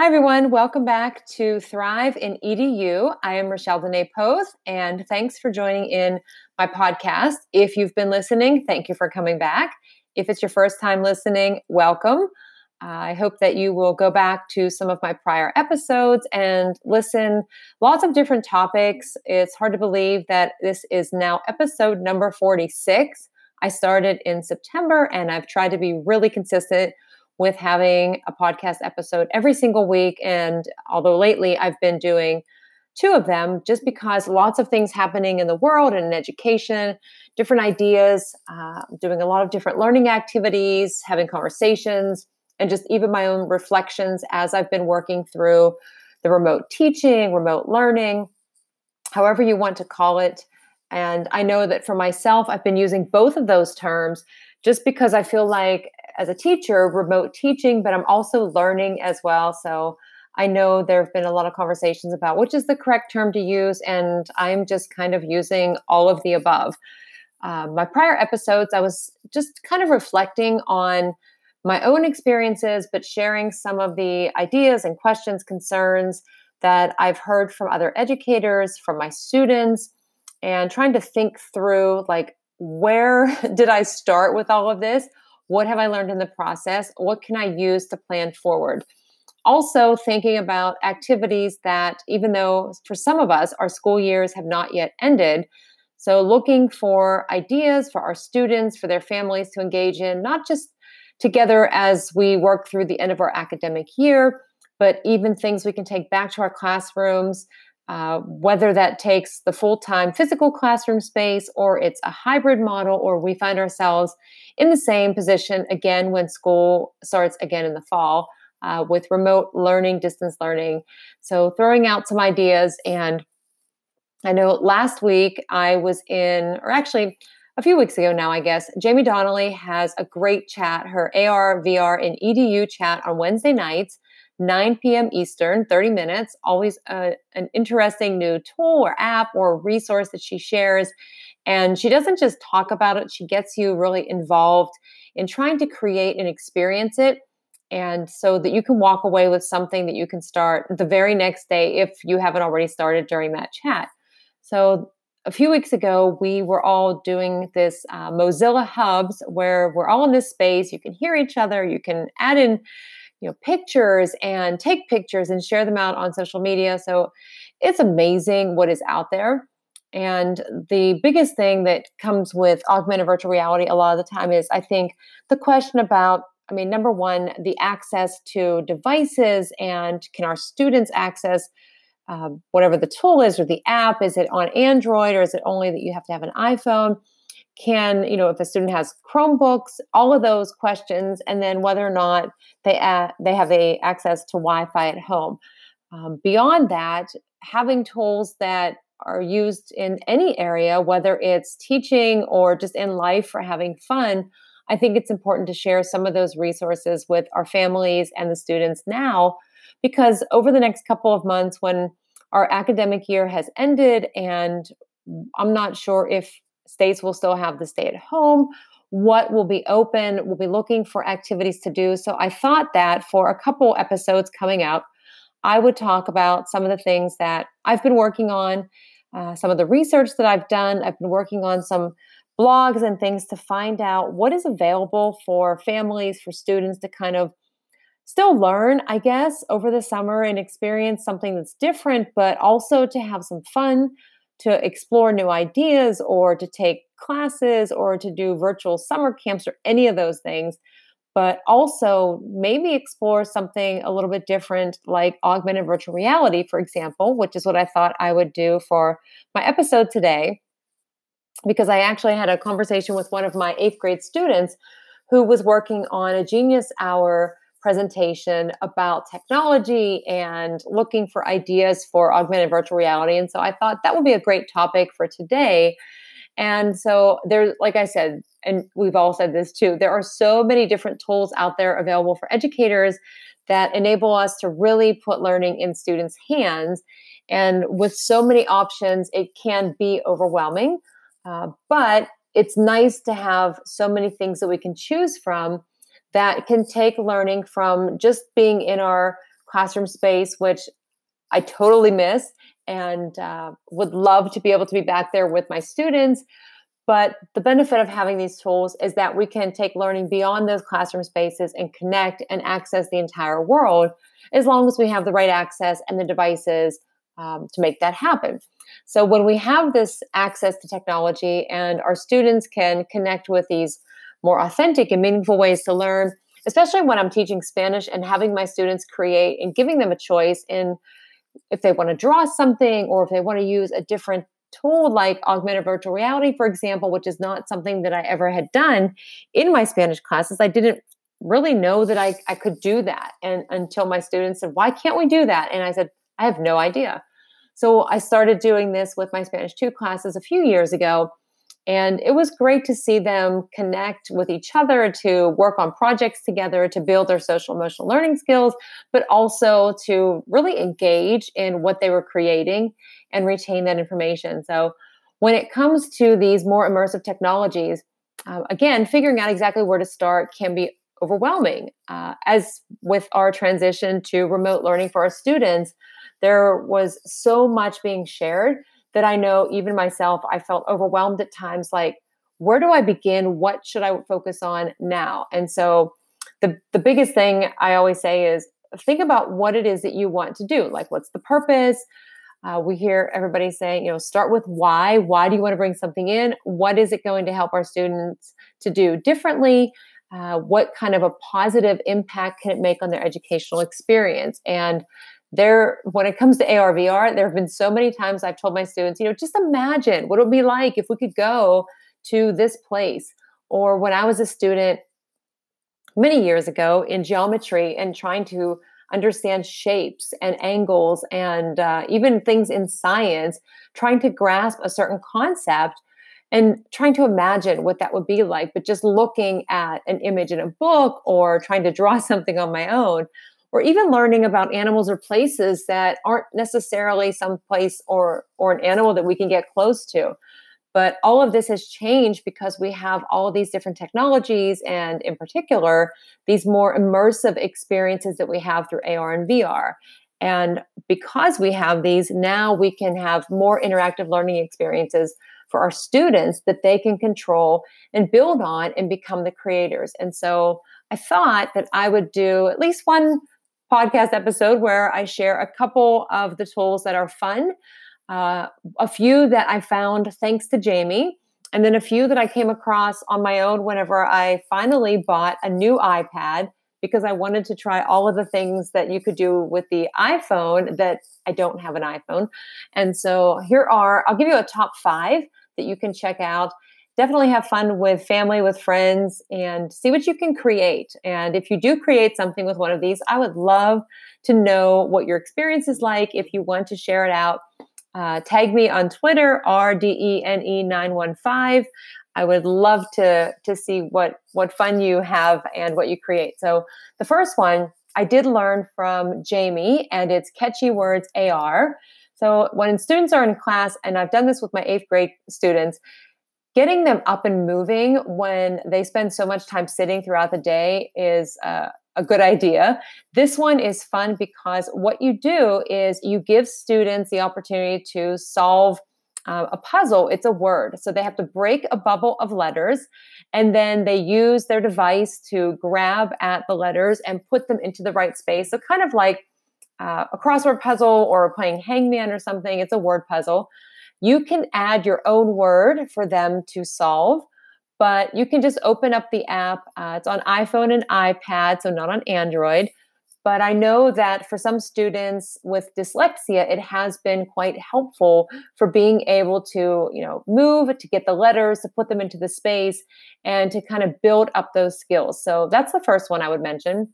Hi, everyone. Welcome back to Thrive in EDU. I am Rachelle Dene Poth, and thanks for joining in my podcast. If you've been listening, thank you for coming back. If it's your first time listening, welcome. I hope that you will go back to some of my prior episodes and listen lots of different topics. It's hard to believe that this is now episode number 46. I started in September and I've tried to be really consistent with having a podcast episode every single week. And although lately I've been doing two of them, just because lots of things happening in the world and in education, different ideas, uh, doing a lot of different learning activities, having conversations, and just even my own reflections as I've been working through the remote teaching, remote learning, however you want to call it. And I know that for myself, I've been using both of those terms just because I feel like as a teacher, remote teaching, but I'm also learning as well. So I know there have been a lot of conversations about which is the correct term to use, and I'm just kind of using all of the above. Um, my prior episodes, I was just kind of reflecting on my own experiences, but sharing some of the ideas and questions, concerns that I've heard from other educators, from my students, and trying to think through like, where did I start with all of this? What have I learned in the process? What can I use to plan forward? Also, thinking about activities that, even though for some of us, our school years have not yet ended, so looking for ideas for our students, for their families to engage in, not just together as we work through the end of our academic year, but even things we can take back to our classrooms, uh, whether that takes the full time physical classroom space or it's a hybrid model, or we find ourselves in the same position again when school starts again in the fall uh, with remote learning, distance learning. So, throwing out some ideas. And I know last week I was in, or actually, a few weeks ago now, I guess, Jaime Donally has a great chat, her AR, VR, and EDU chat on Wednesday nights 9 p.m. Eastern, 30 minutes. Always a, an interesting new tool or app or resource that she shares. And she doesn't just talk about it, she gets you really involved in trying to create and experience it. And so that you can walk away with something that you can start the very next day if you haven't already started during that chat. So a few weeks ago, we were all doing this uh, Mozilla Hubs where we're all in this space. You can hear each other, you can add in you know pictures and take pictures and share them out on social media. So it's amazing what is out there. And the biggest thing that comes with augmented virtual reality a lot of the time is i think the question about i mean number one the access to devices and can our students access uh, whatever the tool is or the app. Is it on android or is it only that you have to have an iphone can you know if a student has chromebooks all of those questions and then whether or not they uh, they have a access to wi-fi at home. Um, beyond that having tools that are used in any area whether it's teaching or just in life for having fun i think it's important to share some of those resources with our families and the students now because over the next couple of months when our academic year has ended and i'm not sure if States will still have the stay at home. What will be open? We'll be looking for activities to do. So I thought that for a couple episodes coming up, I would talk about some of the things that I've been working on, uh, some of the research that I've done. I've been working on some blogs and things to find out what is available for families, for students to kind of still learn, I guess, over the summer and experience something that's different, but also to have some fun, to explore new ideas or to take classes or to do virtual summer camps or any of those things but also maybe explore something a little bit different like augmented virtual reality for example which is what i thought i would do for my episode today because i actually had a conversation with one of my eighth grade students who was working on a genius hour presentation about technology and looking for ideas for augmented virtual reality. And so I thought that would be a great topic for today. And so there, like I said, and we've all said this too, there are so many different tools out there available for educators that enable us to really put learning in students' hands. And with so many options, it can be overwhelming. Uh, but it's nice to have so many things that we can choose from that can take learning from just being in our classroom space, which I totally miss and uh, would love to be able to be back there with my students. But the benefit of having these tools is that we can take learning beyond those classroom spaces and connect and access the entire world as long as we have the right access and the devices um, to make that happen. So, when we have this access to technology and our students can connect with these more authentic and meaningful ways to learn, especially when I'm teaching Spanish and having my students create and giving them a choice in if they want to draw something or if they want to use a different tool like augmented virtual reality, for example, which is not something that I ever had done in my Spanish classes. I didn't really know that I, I could do that. And until my students said, Why can't we do that? And I said, I have no idea. So I started doing this with my Spanish 2 classes a few years ago. And it was great to see them connect with each other, to work on projects together, to build their social emotional learning skills, but also to really engage in what they were creating and retain that information. So, when it comes to these more immersive technologies, uh, again, figuring out exactly where to start can be overwhelming. Uh, as with our transition to remote learning for our students, there was so much being shared that I know even myself, I felt overwhelmed at times like, where do I begin? What should I focus on now? And so the, the biggest thing I always say is think about what it is that you want to do. Like, what's the purpose? Uh, we hear everybody saying, you know, start with why. Why do you want to bring something in? What is it going to help our students to do differently? Uh, what kind of a positive impact can it make on their educational experience? And there when it comes to ARVR, there have been so many times I've told my students, you know, just imagine what it would be like if we could go to this place. Or when I was a student many years ago in geometry and trying to understand shapes and angles and uh, even things in science, trying to grasp a certain concept and trying to imagine what that would be like, but just looking at an image in a book or trying to draw something on my own or even learning about animals or places that aren't necessarily some place or or an animal that we can get close to. But all of this has changed because we have all these different technologies and in particular these more immersive experiences that we have through AR and VR and because we have these now we can have more interactive learning experiences for our students that they can control and build on and become the creators. And so I thought that I would do at least one podcast episode where I share a couple of the tools that are fun, uh, a few that I found thanks to Jaime, and then a few that I came across on my own whenever I finally bought a new iPad because I wanted to try all of the things that you could do with the iPhone that I don't have an iPhone. And so here are, I'll give you a top five that you can check out definitely have fun with family, with friends, and see what you can create. And if you do create something with one of these, I would love to know what your experience is like. If you want to share it out, uh, tag me on Twitter, RDENE915. I would love to to see what what fun you have and what you create. So the first one I did learn from Jaime, and it's Catchy Words AR. So when students are in class, and I've done this with my eighth grade students, getting them up and moving when they spend so much time sitting throughout the day is uh, a good idea. This one is fun because what you do is you give students the opportunity to solve uh, a puzzle. It's a word. So they have to break a bubble of letters and then they use their device to grab at the letters and put them into the right space. So, kind of like uh, a crossword puzzle or playing hangman or something, it's a word puzzle. You can add your own word for them to solve, but you can just open up the app. Uh, it's on iPhone and iPad, so not on Android. But I know that for some students with dyslexia, it has been quite helpful for being able to, you know, move to get the letters, to put them into the space, and to kind of build up those skills. So that's the first one I would mention.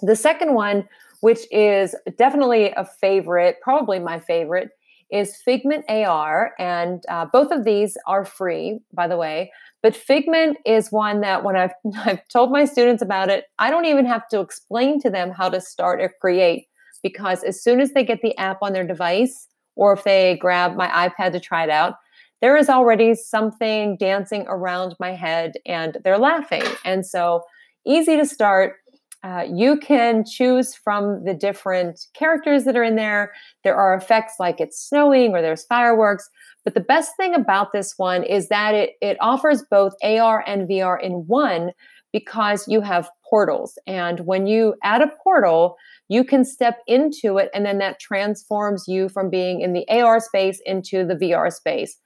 The second one, which is definitely a favorite, probably my favorite, is Figment AR. And uh, both of these are free, by the way. But Figment is one that when I've, I've told my students about it, I don't even have to explain to them how to start or create because as soon as they get the app on their device or if they grab my iPad to try it out, there is already something dancing around my head and they're laughing. And so easy to start. Uh, you can choose from the different characters that are in there. There are effects like it's snowing or there's fireworks. But the best thing about this one is that it, it offers both AR and VR in one because you have portals. And when you add a portal, you can step into it, and then that transforms you from being in the AR space into the VR space.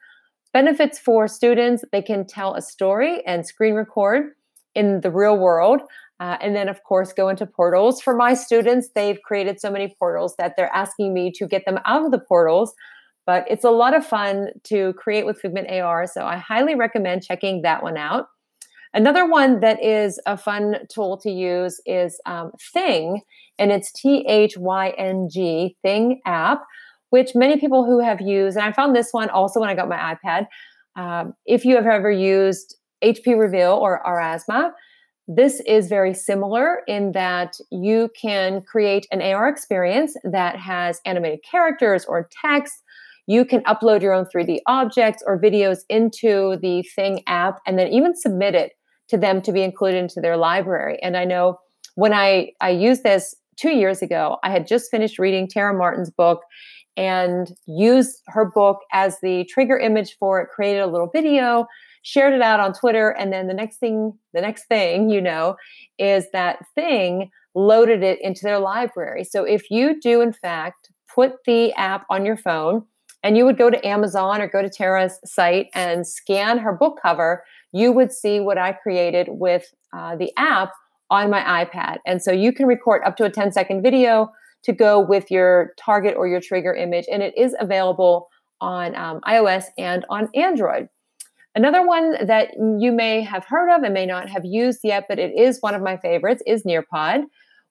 Benefits for students they can tell a story and screen record in the real world. Uh, and then, of course, go into portals. For my students, they've created so many portals that they're asking me to get them out of the portals. But it's a lot of fun to create with Figment AR. So I highly recommend checking that one out. Another one that is a fun tool to use is um, Thyng, and it's T H Y N G, Thyng app, which many people who have used, and I found this one also when I got my iPad. Um, if you have ever used HP Reveal or Aurasma, this is very similar in that you can create an AR experience that has animated characters or text. You can upload your own 3D objects or videos into the Thyng app and then even submit it to them to be included into their library. And I know when I, I used this two years ago, I had just finished reading Tara Martin's book and used her book as the trigger image for it, created a little video shared it out on Twitter. And then the next thing, the next thing you know, is that Thyng loaded it into their library. So if you do, in fact, put the app on your phone and you would go to Amazon or go to Tara's site and scan her book cover, you would see what I created with uh, the app on my iPad. And so you can record up to a 10 second video to go with your target or your trigger image. And it is available on um, iOS and on Android. Another one that you may have heard of and may not have used yet, but it is one of my favorites, is Nearpod,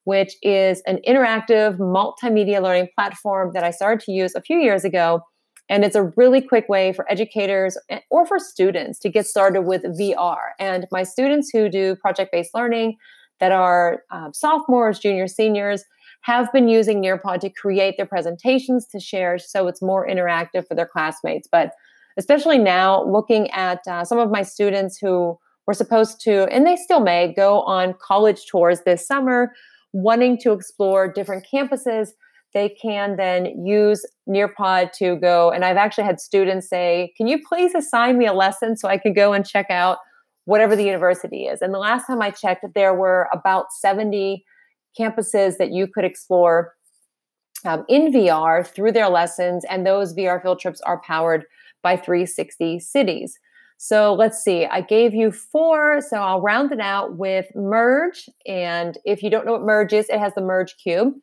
which is an interactive multimedia learning platform that I started to use a few years ago. And it's a really quick way for educators or for students to get started with VR. And my students who do project based learning that are um, sophomores, juniors, seniors, have been using Nearpod to create their presentations to share so it's more interactive for their classmates. But especially now looking at uh, some of my students who were supposed to, and they still may, go on college tours this summer, wanting to explore different campuses. They can then use Nearpod to go. And I've actually had students say, Can you please assign me a lesson so I can go and check out whatever the university is? And the last time I checked, there were about 70 campuses that you could explore um, in VR through their lessons. And those VR field trips are powered by 360 cities. So let's see, I gave you four, so I'll round it out with Merge. And if you don't know what Merge is, it has the Merge Cube.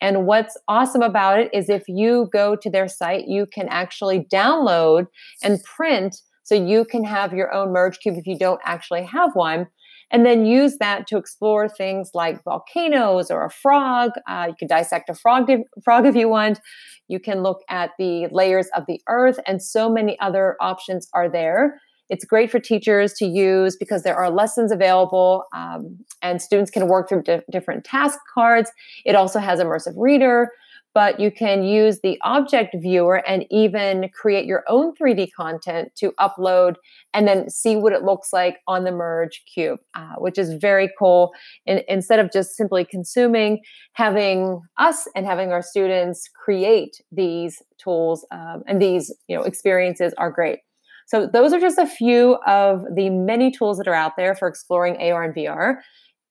And what's awesome about it is if you go to their site, you can actually download and print so you can have your own Merge Cube if you don't actually have one and then use that to explore things like volcanoes or a frog. Uh, you can dissect a frog, frog if you want. You can look at the layers of the earth, and so many other options are there. It's great for teachers to use because there are lessons available um, and students can work through di- different task cards. It also has immersive reader but you can use the object viewer and even create your own 3D content to upload and then see what it looks like on the Merge Cube, uh, which is very cool. And instead of just simply consuming, having us and having our students create these tools um, and these you know experiences are great. So those are just a few of the many tools that are out there for exploring AR and VR.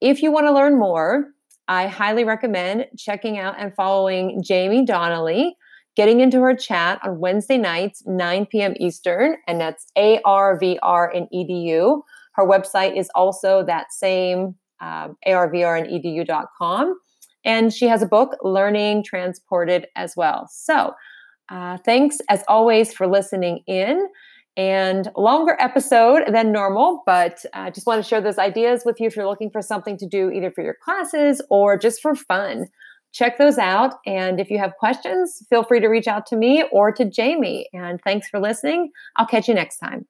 If you want to learn more, I highly recommend checking out and following Jaime Donally, getting into her chat on Wednesday nights, 9 p.m. Eastern, and that's ARVR and EDU. Her website is also that same um, ARVR and EDU.com. And she has a book, Learning Transported, as well. So, uh, thanks as always for listening in and longer episode than normal, but I uh, just want to share those ideas with you if you're looking for something to do either for your classes or just for fun. Check those out. And if you have questions, feel free to reach out to me or to Jaime. And thanks for listening. I'll catch you next time.